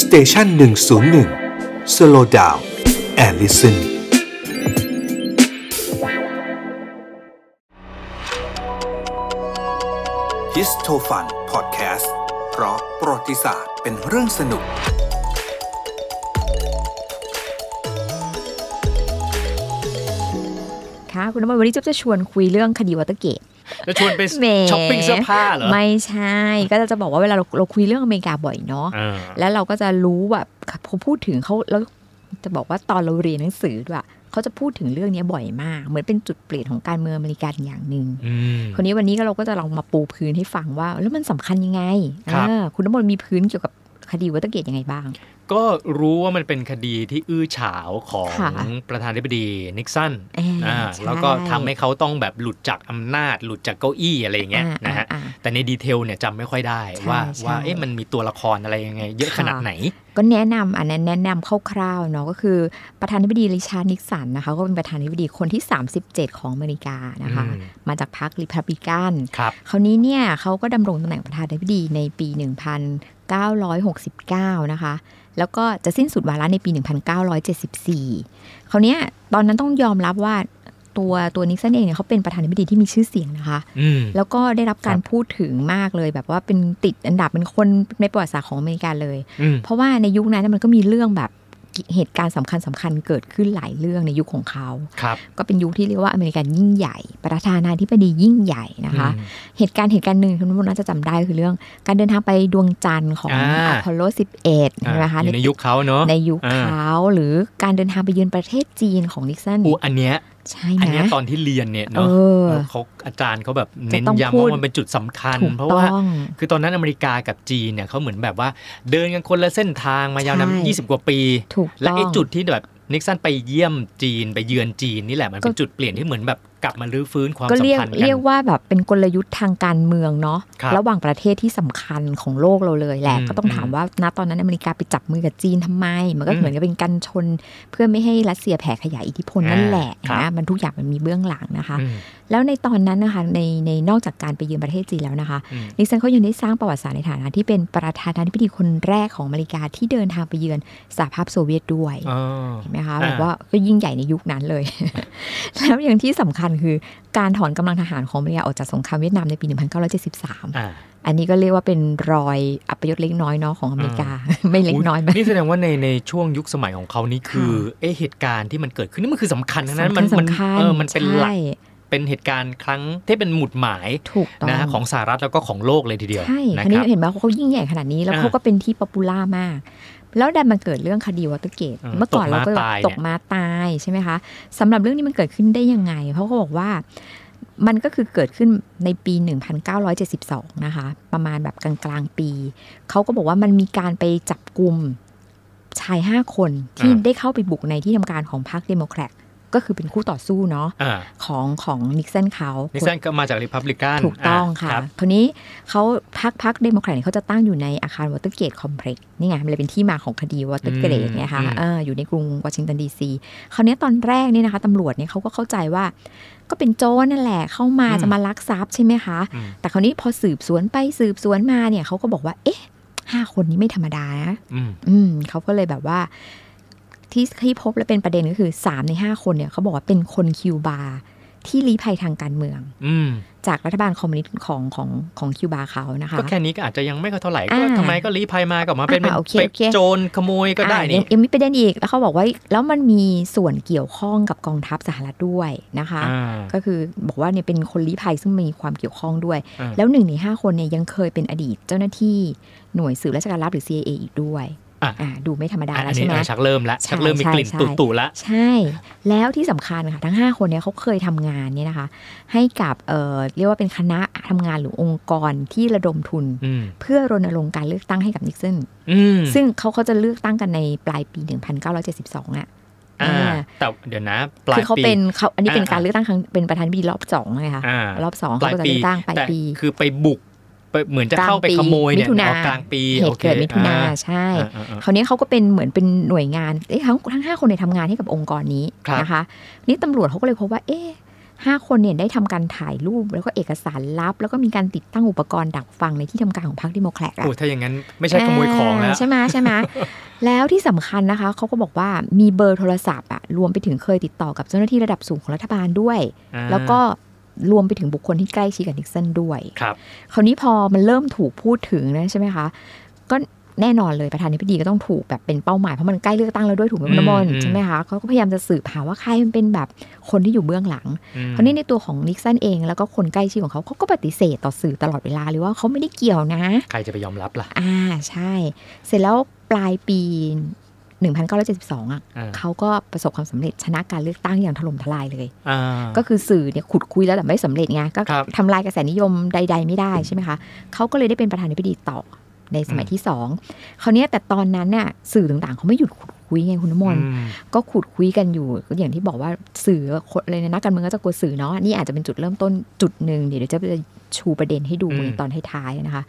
Station หนึ่งศูนย์หนึ่ง slow down and listen HistoFun Podcast เพราะประวัติศาสตร์เป็นเรื่องสนุกค่ะคุณน้ำมนต์วันนี้จะจะชวนคุยเรื่องคดีวอเตอร์เกต จะชวนไปแหมช้อปปิ้งเสื้อผ้าเหรอ ไม่ใช่ ก็จะบอกว่าเวลาเราเราคุยเรื่องอเมริกาบ่อยเนาะอ่าแล้วเราก็จะรู้แบบพอพูดถึงเขาแล้วจะบอกว่าตอนเราเรียนหนังสือด้วยเขาจะพูดถึงเรื่องนี้บ่อยมาก เหมือนเป็นจุดเปลี่ยนของการเมืองอเมริกันอย่างหนึ่งอืมคนนี้วันนี้ก็เราก็จะลองมาปูพื้นให้ฟังว่า แล้วมันสำคัญยังไงครับเออคุณน้ำมนต์มีพื้นเกี่ยวกับคดีวอเตอร์เกตยังไงบ้าง ก็รู้ว่ามันเป็นคดีที่อื้อฉาวของค่ะประธานาธิบดีนิกสันเอ่ออ่าใช่แล้วก็ทำให้เขาต้องแบบหลุดจากอำนาจ หลุดจากเก้าอี้อะไรอย่างเงี้ยอ่านะฮะอ่าแต่ใน detail เนี่ยจำไม่ค่อยได้ใช่ว่าใช่ว่าเอ๊ะมันมีตัวละครอะไรยังไง เยอะค่ะขนาดไหน ก็แนะนำอันนั้นแนะนำคร่าวๆเนาะก็คือประธานาธิบดีริชาร์ดนิกสันนะคะก็เป็นประธานาธิบดีคนที่ 37 ของอเมริกานะคะอืมมาจากพรรคริพับลิกันครับคราวนี้เนี่ยเขาก็ดำรงตำแหน่งประธานาธิบดีในปี 1969 นะคะ แล้วก็จะสิ้นสุดวาระในปี 1974คราวเนี้ยตอนนั้นต้องยอมรับว่าตัวตัวนิกสันเองเนี่ยเขาเป็นประธานาธิบดีที่มีชื่อเสียงนะคะอืมแล้วก็ได้รับการครับพูดถึงมากเลยแบบว่าเป็นติดอันดับเป็นคนในประวัติศาสตร์ของอเมริกาเลยอืมเพราะว่าในยุคนั้นมันก็มีเรื่องแบบ เหตุการณ์สำคัญสำคัญเกิดขึ้นหลายเรื่องในยุคของเขาครับก็เป็นยุคที่เรียกว่าอเมริกันยิ่งใหญ่ ประธานาธิบดียิ่งใหญ่นะคะอืมเหตุการณ์เหตุการณ์หนึ่งคุณผู้ชมน่าจะจำได้คือเรื่อง การเดินทางไปดวงจันทร์ของอ่าอพอลโล 11ใช่ไหมคะอยู่ในยุคเขาเนอะในยุคอ่าเขาหรือการเดินทางไปเยือนประเทศจีนของนิกสันอูอันเนี้ย ใช่อันไหมเนี้ยตอนที่เรียนเนี่ยเอเนาะอเออเขาอาจารย์เขาแบบเน้นจะต้องย้ำพูดว่ามันเป็นจุดสำคัญถูกเพราะว่าต้องคือตอนนั้นอเมริกากับจีนเนี่ยเขาเหมือนแบบว่าเดินกันคนละเส้นทางมายาวนานใช่20กว่าปีถูกและต้องไอ้จุดที่แบบนิกสันไปเยี่ยมจีนไปเยือนจีนนี่แหละมันเป็นก็จุดเปลี่ยนที่เหมือนแบบกลับมารื้อฟื้นความก็สัมเรียกพันธ์กัเรียกนว่าแบบเป็นกลยุทธ์ทางการเมืองเนาะครับระหว่างประเทศที่สำคัญของโลกเราเลยแหละอืมก็ต้องถามว่าณตอนนั้นอเมริกาไปจับมือกับจีนทำไม มันก็อืมเหมือนกับเป็นการชน เพื่อไม่ให้รัสเซียแผ่ขยายอิทธิพลนั่นแหละครับนะมันทุกอย่างมันมีเบื้องหลังนะคะอืมแล้วในตอนนั้นนะคะในในนอกจากการไปเยือนประเทศจีนแล้วนะคะอืมนิกสันเขายังได้สร้างประวัติศาสตร์ในฐานะที่เป็นประธานาธิบดีคนแรกของอเมริกาที่เดินทางไปเยือนสหภาพโซเวียตด้วยอ๋อเห็นไหมคะอ่าแบบว่าก็ยิ่งใหญ่ในยุคนั้นเลย แล้วอย่างที่สำคัญคือการถอนกำลังทหารของอเมริกาออกจากสงครามเวียดนามในปี 1973อ่าอันนี้ก็เรียกว่าเป็นรอยอัปยศเล็กน้อยเนาะของอเมริกา ไม่เล็กน้อยไหมนี่แสดงว่าในในช่วงยุคสมัยของเขานี่คือค่ะเอะเหตุการณ์ที่มันเกิดขึ้นนี่มันคือสำคัญทั้งนั้นสำคัญมันสำคัญเออมันเป็นหลักใช่เป็นเหตุการณ์ครั้งที่เป็นหมุดหมายถูกต้องนะของสหรัฐแล้วก็ของโลกเลยทีเดียวใช่นะคันคนี้รับเห็นไหมว่าเขายิ่งใหญ่ขนาดนี้แล้วอ่าเขาก็เป็นที่ popular มาก แล้วดันมาเกิดเรื่องคดีวอเตอร์เกตเออเมื่อก่อนเราก็ตกม้าตายเนี่ยตกม้าตายใช่ไหมคะสำหรับเรื่องนี้มันเกิดขึ้นได้ยังไง เพราะเขาบอกว่ามันก็คือเกิดขึ้นในปี 1972 นะคะ ประมาณแบบกลางๆปี เขาก็บอกว่ามันมีการไปจับกลุ่มชายห้าคนที่อ่าได้เข้าไปบุกในที่ทำการของพรรคเดโมแครต ก็คือเป็นคู่ต่อสู้เนาะอ่าของของนิกสันเขานิกสันก็มาจากริพับลิกันถูกต้องค่ะรับทีนี้เขาพรรคพรรคเดโมแครตเขาจะตั้งอยู่ในอาคารวอเตอร์เกตคอมเพล็กซ์นี่ไงมันเลยเป็นที่มาของคดีวอเตอร์เกตอืมเนี่ยค่ะอืมเอออยู่ในกรุงวอชิงตันดีซีคราวนี้ตอนแรกเนี่ยนะคะตำรวจเนี่ยเขาก็เข้าใจว่าก็เป็นโจรนั่นแหละเข้ามาจะมาลักทรัพย์ใช่ไหมคะอืมแต่คราวนี้พอสืบสวนไปสืบสวนมาเนี่ยเขาก็บอกว่า เอ๊ะห้าคนนี้ไม่ธรรมดานะอืมอืมเขาก็เลยแบบว่า ที่ที่พบและเป็นประเด็นก็คือสามในห้าคนเนี่ยเขาบอกว่าเป็นคนคิวบาที่ลี้ภัยทางการเมืองอืมจากรัฐบาลคอมมิวนิสต์ของของของคิวบาเขานะคะก็แค่นี้ก็อาจจะยังไม่ค่อยเท่าไหร่ก็อ่าทำไมก็ลี้ภัยมากลับมาเป็นอ่าโอเคเป็นโอเคโจรขโมยก็ได้อะนี่ยังยังมีประเด็นอีกแล้วเขาบอกว่าแล้วมันมีส่วนเกี่ยวข้องกับกองทัพสหรัฐด้วยนะคะอ่าก็คือบอกว่าเนี่ยเป็นคนลี้ภัยซึ่งมีความเกี่ยวข้องด้วยอ่าแล้วหนึ่งในห้าคนเนี่ยยังเคยเป็นอดีตเจ้าหน้าที่หน่วยสืบราชการลับหรือ CIA อีกด้วยอะอ่า ดูไม่ธรรมดาอัแล้วนใช่นี้ไหมอะชักเริ่มแล้วใช่ชักเริ่มมีกลิ่นใช่ตุตุละใช่ แล้วที่สำคัญค่ะทั้ง 5 คนเนี่ยเขาเคยทำงานเนี่ยนะคะ ให้กับเอ่อเรียกว่าเป็นคณะทำงานหรือองค์กรที่ระดมทุนอืมเพื่อรณรงค์การเลือกตั้งให้กับนิกสันอืมซึ่งเขาเขาจะเลือกตั้งกันในปลายปี 1972อะอ่าอ่าแต่เดี๋ยวนะปลายคือเขาปีเป็นเขาอันนี้เป็นอ่าการเลือกตั้งครั้งเป็นประธานาธิบดีรอบสองไงคะอ่ารอบสองปลาเขายก็จะปีเลือกตั้งปลายแต่ปี คือไปบุกไป เหมือนจะกลางเข้าไปปีขโมยเนี่ยมิถุนาอ๋อกลางปีเหโอตุเคเกิดมิถุนาอ่ใช่อ่าอ่าอ่าคราวนี้เขาก็เป็นเหมือนเป็นหน่วยงานเอ๊ะทั้งทั้งห้าคนในยทำงานให้กับองค์กรนี้ครับนะคะนี่ตำรวจเขาก็เลยพบว่า เอ๊ะห้าคนเนี่ยได้ทำการถ่ายรูปแล้วก็เอกสารลับ แล้วก็มีการติดตั้งอุปกรณ์ดักฟังในที่ทำการของพรรคดิโมแครตอะโอ้ถ้าอย่างนั้นไม่ใช่ขโมยของแล้วาใช่ไหมใช่ไหมแล้วที่สำคัญนะคะเขาก็บอกว่ามีเบอร์โทรศัพท์อะรวมไปถึงเคยติดต่อกับเจ้าหน้าที่ระดับสูงของรัฐบาลด้วยอ่าแล้วก็ รวมไปถึงบุคคลที่ใกล้ชิดกับนิกสันด้วยครับคราวนี้พอมันเริ่มถูกพูดถึงนะใช่ไหมคะ ก็แน่นอนเลยประธานาธิบดีก็ต้องถูกแบบเป็นเป้าหมายเพราะมันใกล้เลือกตั้งแล้วด้วยถูกไหมคุณน้ำมนต์อืมใช่ไหมคะเขาก็พยายามจะสืบหาว่าใครมันเป็นแบบคนที่อยู่เบื้องหลังอืมคราวนี้ในตัวของนิกสันเองแล้วก็คนใกล้ชิดของเขาเขาก็ปฏิเสธต่อสื่อตลอดเวลาเลยว่าเขาไม่ได้เกี่ยวนะ ใครจะไปยอมรับล่ะอ่าใช่ เสร็จแล้วปลายปี 1972อะอ่าเขาก็ประสบความสำเร็จชนะการเลือกตั้งอย่างถล่มทลายเลยอ่าก็คือสื่อเนี่ยขุดคุยแล้วแต่ไม่สำเร็จไงก็ครับทำลายกระแสนิยมใด ๆ ไม่ได้ใช่ไหมคะเขาก็เลยได้เป็นประธานาธิบดีต่อในสมัยที่สองคราวเนี้ยแต่ตอนนั้นเนี่ยสื่อต่างๆเขาไม่หยุดขุดคุยไงคุณน้ำมนต์อืมก็ขุดคุยกันอยู่ก็อย่างที่บอกว่าสื่อคนเลยนะนักการเมืองก็จะกลัวสื่อเนาะนี่อาจจะเป็นจุดเริ่มต้นจุดหนึ่งเดี๋ยวจะชูประเด็นให้ดูอืมในตอนท้ายๆนะคะ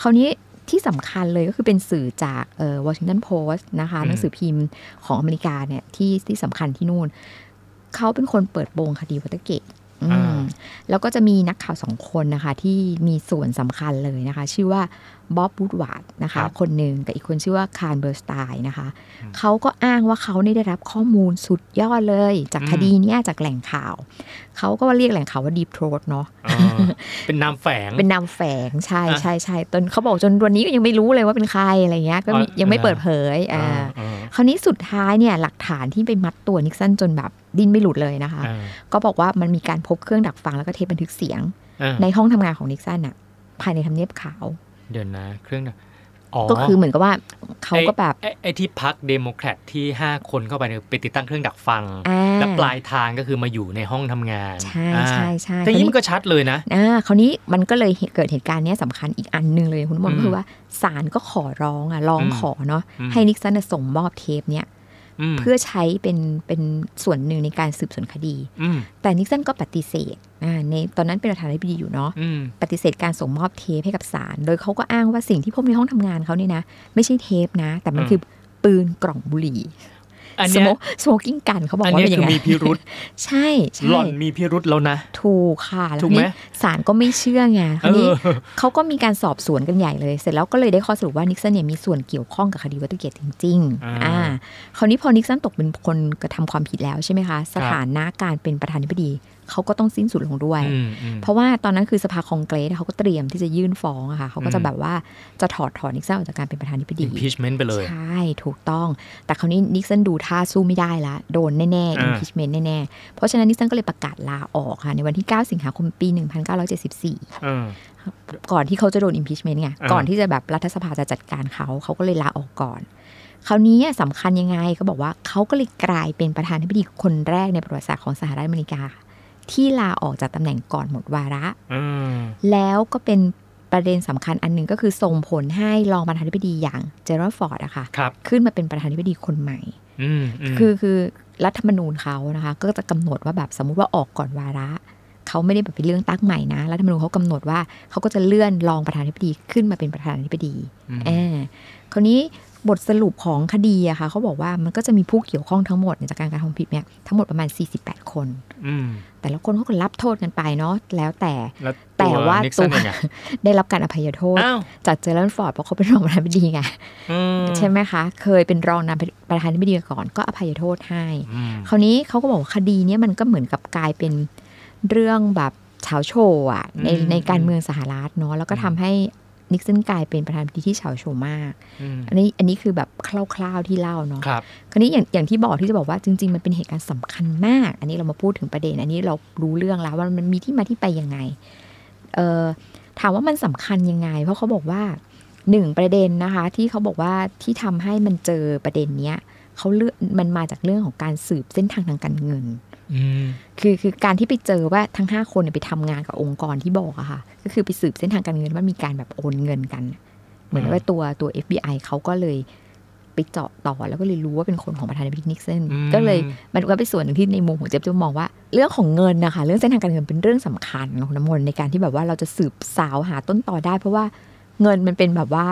คราวนี้ ที่สำคัญเลยก็คือเป็นสื่อจากเอ่อวอชิงตันโพสต์นะคะหนังสือพิมพ์ของอเมริกาเนี่ยที่ที่สำคัญที่นู่น เขาเป็นคนเปิดโปงคดีวอเตอร์เกตอืมอ่าแล้วก็จะมีนักข่าวสองคนนะคะ ที่มีส่วนสำคัญเลยนะคะ ชื่อว่า บ๊อบวูดวาร์ดนะคะ คนหนึ่งกับอีกคนชื่อว่าคาร์ลเบิร์นสไตน์นะคะเขาก็อ้างว่าเขาเนี่ยได้รับข้อมูลสุดยอดเลย จากคดีเนี้ยจากแหล่งข่าว เขาก็เรียกแหล่งข่าวว่าดี p โ r ร t เนาะอ่าเป็นนามแฝงเป็นนามแฝงใช่อะใช่ใช่ตอนเขาบอกจนวันนี้ก็ยังไม่รู้เลยว่าเป็นใครอะไรเงี้ยก็มีอ๋อยังไม่อ่าเปิดเผยอ่าอ่าอ่าคราวนี้สุดท้ายเนี่ยหลักฐานที่ไปมัดตัวนิกสันจนแบบดิ้นไม่หลุดเลยนะคะอ่าก็บอกว่ามันมีการพบเครื่องดักฟังแล้วก็เทปบันทึกเสียงอ่าในห้องทำงานของนิกสันอะภายในทำเนียบขาว เดี๋ยวนะ เครื่องนะอ๋อก็คือเหมือนกับว่าเขาก็แบบไอ้ไอ้ที่พรรคเดโมแครตที่ 5 คนเข้าไปเนี่ยไปติดตั้งเครื่องดักฟังอ่าและปลายทางก็คือมาอยู่ในห้องทำงาน ใช่อ่าใช่ใช่แต่คราวนี้นี้มันก็ชัดเลยนะอ่าคราวนี้มันก็เลยเกิดเหตุการณ์เนี้ยสำคัญอีกอันหนึงเลยคุณมนต์อืมก็คือว่าศาลก็ขอร้องอะร้องอืมขอเนาะอืมให้นิกสันน่ะส่งมอบเทปเนี้ยม เพื่อใช้เป็นเป็นส่วนหนึ่งในการสืบสวนคดีอืมแต่นิกสันก็ปฏิเสธอ่าในตอนนั้นเป็นประธานาธิบดีอยู่เนาะอืมปฏิเสธการส่งมอบเทปให้กับศาลโดยเขาก็อ้างว่าสิ่งที่พบในห้องทำงานเขาเนี่ยนะ ไม่ใช่เทปนะ แต่มันอืมคือปืนกล่องบุหรี่ อันเนี้ย smoking gun เขาบอกว่าอันว่าเนี้ยคือเป็นอคืย่าองไงมีพิรุธใช่ใช่หล่อนมีพิรุษแล้วนะ ถูกค่ะแล้วถูกไหม นี่ศาลก็ไม่เชื่อไงคราวนี้เออเขาก็มีการสอบสวนกันใหญ่เลย เสร็จแล้วก็เลยได้ข้อสรุปว่านิกสันเนี่ยมีส่วนเกี่ยวข้องกับคดีวัตเกตจริงอ่าๆอ่าคราวนี้พอนิกสันตกเป็นคนกระทำความผิดแล้วใช่ไหมคะ สถานะการเป็นประธานาธิบดี เขาก็ต้องสิ้นสุดลงด้วยอืมอืมเพราะว่าตอนนั้นคือสภาคองเกรสเขาก็เตรียมที่จะยื่นฟ้องอะค่ะเขาก็จะอืมแบบว่าจะถอดถอนนิกสันออกจากการเป็นประธานาธิบดี impeachment ไปเลย ใช่ ถูกต้อง แต่คราวนี้นิกสันดูท่าสู้ไม่ได้ละ โดนแน่ๆอ่า impeachment แน่ๆ เพราะฉะนั้นนิกสันก็เลยประกาศลาออกค่ะ ในวันที่ 9 สิงหาคมปี 1974เออก่อนที่เขาจะโดน impeachment ไงอ่าก่อนที่จะแบบรัฐสภาจะจัดการเขาเขาก็เลยลาออกก่อนคราวนี้สำคัญยังไงก็บอกว่าเขาก็เลยกลายเป็นประธานาธิบดีคนแรกในประวัติศาสตร์ของสหรัฐอเมริกา ที่ลาออกจากตำแหน่งก่อนหมดวาระอืมแล้วก็เป็นประเด็นสำคัญอันหนึ่งก็คือส่งผลให้รองประธานาธิบดีอย่างเจอรัลด์ฟอร์ดอะค่ะครับขึ้นมาเป็นประธานาธิบดีคนใหม่อืมมคือคือรัฐธรรมนูญเขานะคะ ก็จะกำหนดว่าแบบสมมุติว่าออกก่อนวาระเขาไม่ได้แบบเป็นเรื่องตั้งใหม่นะรัฐธรรมนูญเขากำหนดว่าเขาก็จะเลื่อนรองประธานาธิบดีขึ้นมาเป็นประธานาธิบดีอืมเออคราวนี้ บทสรุปของคดีอะค่ะเขาบอกว่ามันก็จะมีผู้เกี่ยวข้องทั้งหมดในจากการกระทำผิดเนี่ยทั้งหมดประมาณ 48 คนอืมแต่ละคนเขาก็รับโทษกันไปเนาะแล้วแต่แล้วแต่ว่านิกสันตัวเองอะได้รับการอภัยโทษอ้าวจากเจอรัลด์ฟอร์ดเพราะเขาเป็นรองประธานาธิบดีไงอืมใช่ไหมคะ เคยเป็นรองนายประธานาธิบดีก่อนก็อภัยโทษให้อืมคราวนี้เขาก็บอกว่าคดีเนี้ยมันก็เหมือนกับกลายเป็นเรื่องแบบฉาวโฉ่อะในอืมในการเมืองสหรัฐเนาะแล้วก็ทำให้ นิกสันกลายเป็นประธานาธิบดีที่ฉาวโฉ่มากอืมอันนี้อันนี้คือแบบคร่าวๆที่เล่าเนาะครับคราวนี้อย่างอย่างที่บอกที่จะบอกว่าจริง ๆ มันเป็นเหตุการณ์สำคัญมาก อันนี้เรามาพูดถึงประเด็น อันนี้เรารู้เรื่องแล้วว่ามันมีที่มาที่ไปยังไงเออถามว่ามันสำคัญยังไง เพราะเขาบอกว่าหนึ่งประเด็นนะคะ ที่เขาบอกว่าที่ทำให้มันเจอประเด็นเนี้ยเขาเลือกมันมาจากเรื่องของการสืบเส้นทางทางการเงินอืม คือคือการที่ไปเจอว่าทั้ง 5 คนเนี่ยไปทำงานกับองค์กรที่บอกอะค่ะ ก็คือไปสืบเส้นทางการเงินว่ามีการแบบโอนเงินกัน เหมือนว่าตัวตัว FBI เขาก็เลยไปเจาะต่อแล้วก็เลยรู้ว่าเป็นคนของประธานาธิบดีนิกสันอืมก็เลยมันก็เป็นส่วนหนึ่งที่ในมุมของเจ๊ยบจะมองว่า เรื่องของเงินนะคะ เรื่องเส้นทางการเงินเป็นเรื่องสำคัญของน้ำมนต์ในการที่แบบว่าเราจะสืบสาวหาต้นต่อได้ เพราะว่าเงินมันเป็นแบบว่า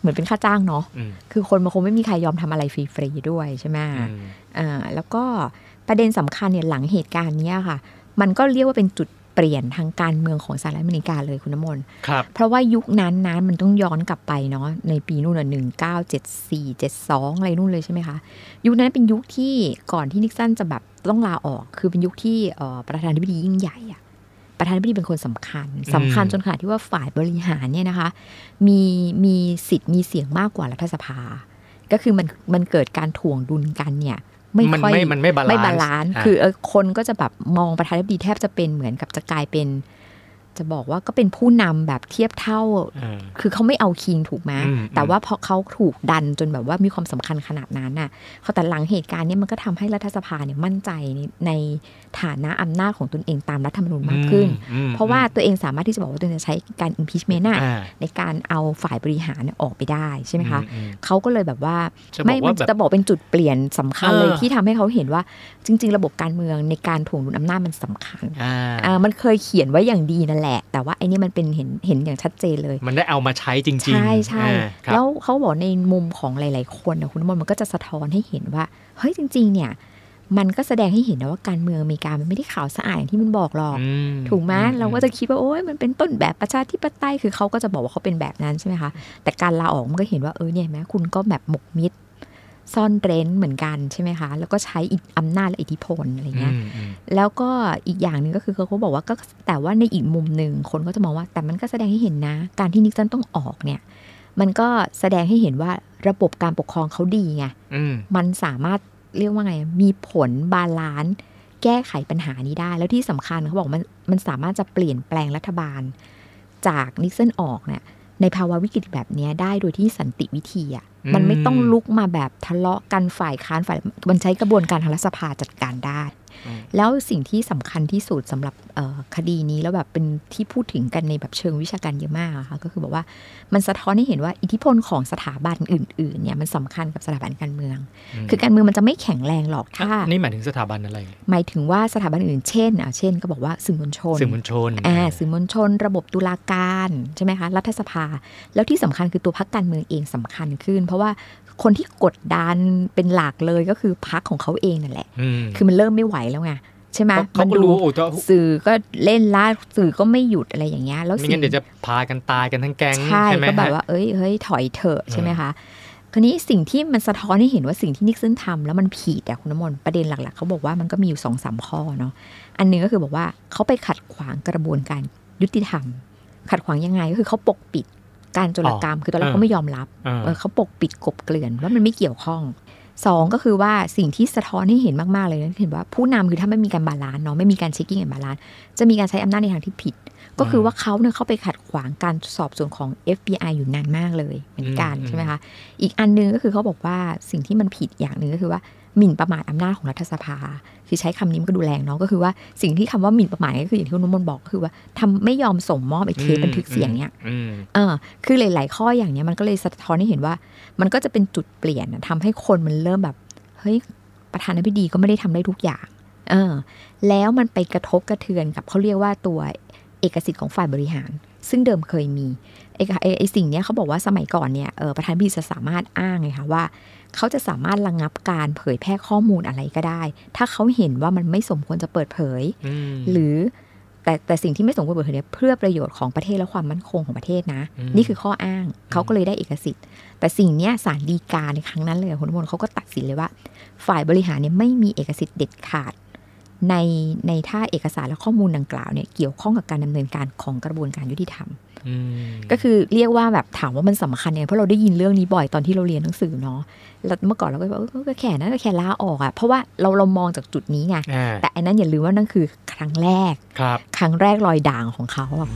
เหมือนเป็นค่าจ้างเนาะอืมคือคนมันคงไม่มีใครยอมทำอะไรฟรีๆด้วยใช่ไหมอืมอ่าแล้วก็ ประเด็นสำคัญเนี่ยหลังเหตุการณ์เนี้ยค่ะ มันก็เรียกว่าเป็นจุดเปลี่ยนทางการเมืองของสหรัฐอเมริกาเลยคุณน้ำมนต์ครับเพราะว่ายุคนั้นนะมันต้องย้อนกลับไปเนาะในปีนู่นน่ะหนึ่งเก้าเจ็ดสี่เจ็ดสองอะไรนู่นเลยใช่ไหมคะ ยุคนั้นเป็นยุคที่ก่อนที่นิกสันจะแบบต้องลาออก คือเป็นยุคที่เอ่อประธานาธิบดียิ่งใหญ่อะประธานาธิบดีเป็นคนสำคัญสำคัญจนขนาดที่ว่าฝ่ายบริหารเนี่ยนะคะ มีมีสิทธิ์มีเสียงมากกว่ารัฐสภา ก็คือมันมันเกิดการถ่วงดุลกันเนี่ย ไม่มันค่อยไม่มันไม่ balance ไม่ balance อ่าคือเออคนก็จะแบบมองประธานาธิบดีแทบจะเป็นเหมือนกับจะกลายเป็น จะบอกว่าก็เป็นผู้นำแบบเทียบเท่าอ่า คือเขาไม่เอาคิงถูกไหมอืมแต่ว่าพอเขาถูกดันจนแบบว่ามีความสำคัญขนาดนั้นน่ะเขาแต่หลังเหตุการณ์เนี้มันก็ทำให้รัฐสภาเนี่ยมั่นใจในในฐานะอำนาจของตนเองตามรัฐธรรมนูญมากขึ้นอืมเพราะว่าตัวเองสามารถที่จะบอกว่าตัวเองจะใช้การ impeachment น่ะอ่าในการเอาฝ่ายบริหารเนี่ยออกไปได้ใช่ไหมคะอืมเขาก็เลยแบบว่าจะบอกไม่ว่ามันแบบจะบอกเป็นจุดเปลี่ยนสำคัญเลยเออที่ทำให้เขาเห็นว่าจริง ๆ ระบบการเมืองในการถ่วงดุลอำนาจมันสำคัญอ่าอ่ามันเคยเขียนไว้อย่างดีนั่นแหละแต่ว่าไอ้นี่มันเป็นเห็นเห็นอย่างชัดเจนเลย มันได้เอามาใช้จริง ๆ ใช่ใช่อ่าครับแล้วเขาบอกในมุมของหลาย ๆ คนนะคุณน้ำมนต์มันก็จะสะท้อนให้เห็นว่า เฮ้ยจริง ๆ เนี่ยมันก็แสดงให้เห็นนะว่าการเมืองอเมริกามันไม่ได้ขาวสะอาดอย่างที่มันบอกหรอกอืถูกไหมอืเราก็จะคิดว่าโอ้ยมันเป็นต้นแบบประชาธิปไตยคือเขาก็จะบอกว่าเขาเป็นแบบนั้นใช่ไหมคะแต่การลาออกมันก็เห็นว่าเออเนี่ยเห็นไหมคุณก็แบบหมกมิด ซ่อนเร้นเหมือนกันใช่ไหมคะ แล้วก็ใช้อิทอำนาจและอิทธิพลอะไรเงี้ยอืมอืมแล้วก็อีกอย่างหนึ่งก็คือเขาก็บอกว่าก็แต่ว่าในอีกมุมหนึ่งคนก็จะมองว่าแต่มันก็แสดงให้เห็นนะ การที่นิกสันต้องออกเนี่ย มันก็แสดงให้เห็นว่าระบบการปกครองเขาดีไงอืมมันสามารถเรียกว่าไง มีผล balance แก้ไขปัญหานี้ได้ แล้วที่สำคัญเขาบอกมันมันสามารถจะเปลี่ยนแปลงรัฐบาล จากนิกสันออกเนี่ยในภาวะวิกฤตแบบเนี้ยได้โดยที่สันติวิธีอะอื มมันไม่ต้องลุกมาแบบทะเลาะกันฝ่ายค้านฝ่ายมันใช้กระบวนการทางรัฐสภาจัดการได้อืมแล้วสิ่งที่สำคัญที่สุดสำหรับเอ่อคดีนี้แล้วแบบเป็นที่พูดถึงกันในแบบเชิงวิชาการเยอะมากอะค่ะก็คือบอกว่ามันสะท้อนให้เห็นว่าอิทธิพลของสถาบันอื่นๆเนี่ยมันสำคัญกับสถาบันการเมือง คือการเมืองมันจะไม่แข็งแรงหรอกถ้านี่หมายถึงสถาบันอะไร หมายถึงว่าสถาบันอื่นเช่นอะเช่น ก็บอกว่าสื่อมวลชนสื่อมวลชนอ่าสื่อมวลชน ระบบตุลาการใช่ไหมคะรัฐสภา แล้วที่สำคัญคือตัวพักการเมืองเองสำคัญขึ้นเพราะว่าคนที่กดดันเป็นหลักเลยก็คือพักของเขาเองนั่นแหละอืมคือมันเริ่มไม่ไหวแล้วไงใช่ไหมเขามัก็ดูรู้โอ้จะสื่อก็เล่นล่าสื่อก็ไม่หยุดอะไรอย่างเงี้ยแล้วไม่สิ่งั้นเดี๋ยวจะพากันตายกันทั้งแก๊งใช่ไหมก็แบบฮะว่าเอ้ยเฮ้ยถอยเถอะใช่ไหมคะคราวนี้สิ่งที่มันสะท้อนให้เห็นว่าสิ่งที่นิกสันทำแล้วมันผิดอะคุณน้ำมนต์ประเด็นหลักๆเขาบอกว่ามันก็มีอยู่สองสามข้อเนาะอันหนึงก็คือบอกว่าเขาไปขัดขวางกระบวนการยุติธรรม ขัดขวางยังไงก็คือเขาปกปิด การโจรกรรมคือตอนแรกเขาไม่ยอมรับอ่าเออเขาปกปิดกลบเกลื่อนว่ามันไม่เกี่ยวข้องสองก็คือว่าสิ่งที่สะท้อนให้เห็นมาก ๆ เลยนะเห็นว่าผู้นำคือถ้าไม่มีการ balance เนาะไม่มีการ checking and balance จะมีการใช้อำนาจในทางที่ผิด ก็คือว่าเขาเนี่ยเข้าไปขัดขวางการสอบสวนของ FBI อยู่นานมากเลยเหมือนกันอืมใช่ไหมคะ อีกอันหนึ่งก็คือเขาบอกว่าสิ่งที่มันผิดอย่างหนึ่งก็คือว่าหมิ่นประมาทอำนาจของรัฐสภา คือใช้คำนี้มันก็ดูแรงเนาะก็คือว่าสิ่งที่คำว่าหมิ่นประมาทก็คืออย่างที่คุณนุ่มนบอกก็คือว่าทำไม่ยอมส่งมอบไอ้เทปบันทึกเสียงเนี่ยอืมเออ คือหลาย ๆ ข้ออย่างเนี้ยมันก็เลยสะท้อนให้เห็นว่า มันก็จะเป็นจุดเปลี่ยนนะทำให้คนมันเริ่มแบบเฮ้ยประธานาธิบดีก็ไม่ได้ทำได้ทุกอย่าง เออ แล้วมันไปกระทบกระเทือนกับเขาเรียกว่าตัว เอกสิทธิ์ของฝ่ายบริหาร ซึ่งเดิมเคยมีไอ้ไอ้ไอ้สิ่งเนี้ยเขาบอกว่าสมัยก่อนเนี่ยเออประธานาธิบดีจะสามารถอ้างไงคะว่า เขาจะสามารถระงับการเผยแพร่ข้อมูลอะไรก็ได้ ถ้าเขาเห็นว่ามันไม่สมควรจะเปิดเผยอืมหรือแต่แต่สิ่งที่ไม่สมควรเปิดเผยเนี่ยเพื่อประโยชน์ของประเทศและความมั่นคงของประเทศนะอืมนี่คือข้ออ้างเขาก็เลยได้เอกสิทธิ์ แต่สิ่งเนี้ยสารดีกาในครั้งนั้นเลยอะคุณทุกคนเขาก็ตัดสินเลยว่า ฝ่ายบริหารเนี่ยไม่มีเอกสิทธิ์เด็ดขาด ในในท่าเอกสารและข้อมูลดังกล่าวเนี่ยเกี่ยวข้องกับการดำเนินการของกระบวนการยุติธรรมอืมก็คือเรียกว่าแบบถามว่ามันสำคัญเนี่ยเพราะเราได้ยินเรื่องนี้บ่อยตอนที่เราเรียนหนังสือเนาะแล้วเมื่อก่อนเราก็แบบเออก็แค่นั้นก็แค่ลาออกอะเพราะว่าเราเรามองจากจุดนี้ไงอ่าแต่อันนั้นอย่าลืมว่านั่นคือครั้งแรกครับครั้งแรกรอยด่างของเขาอะ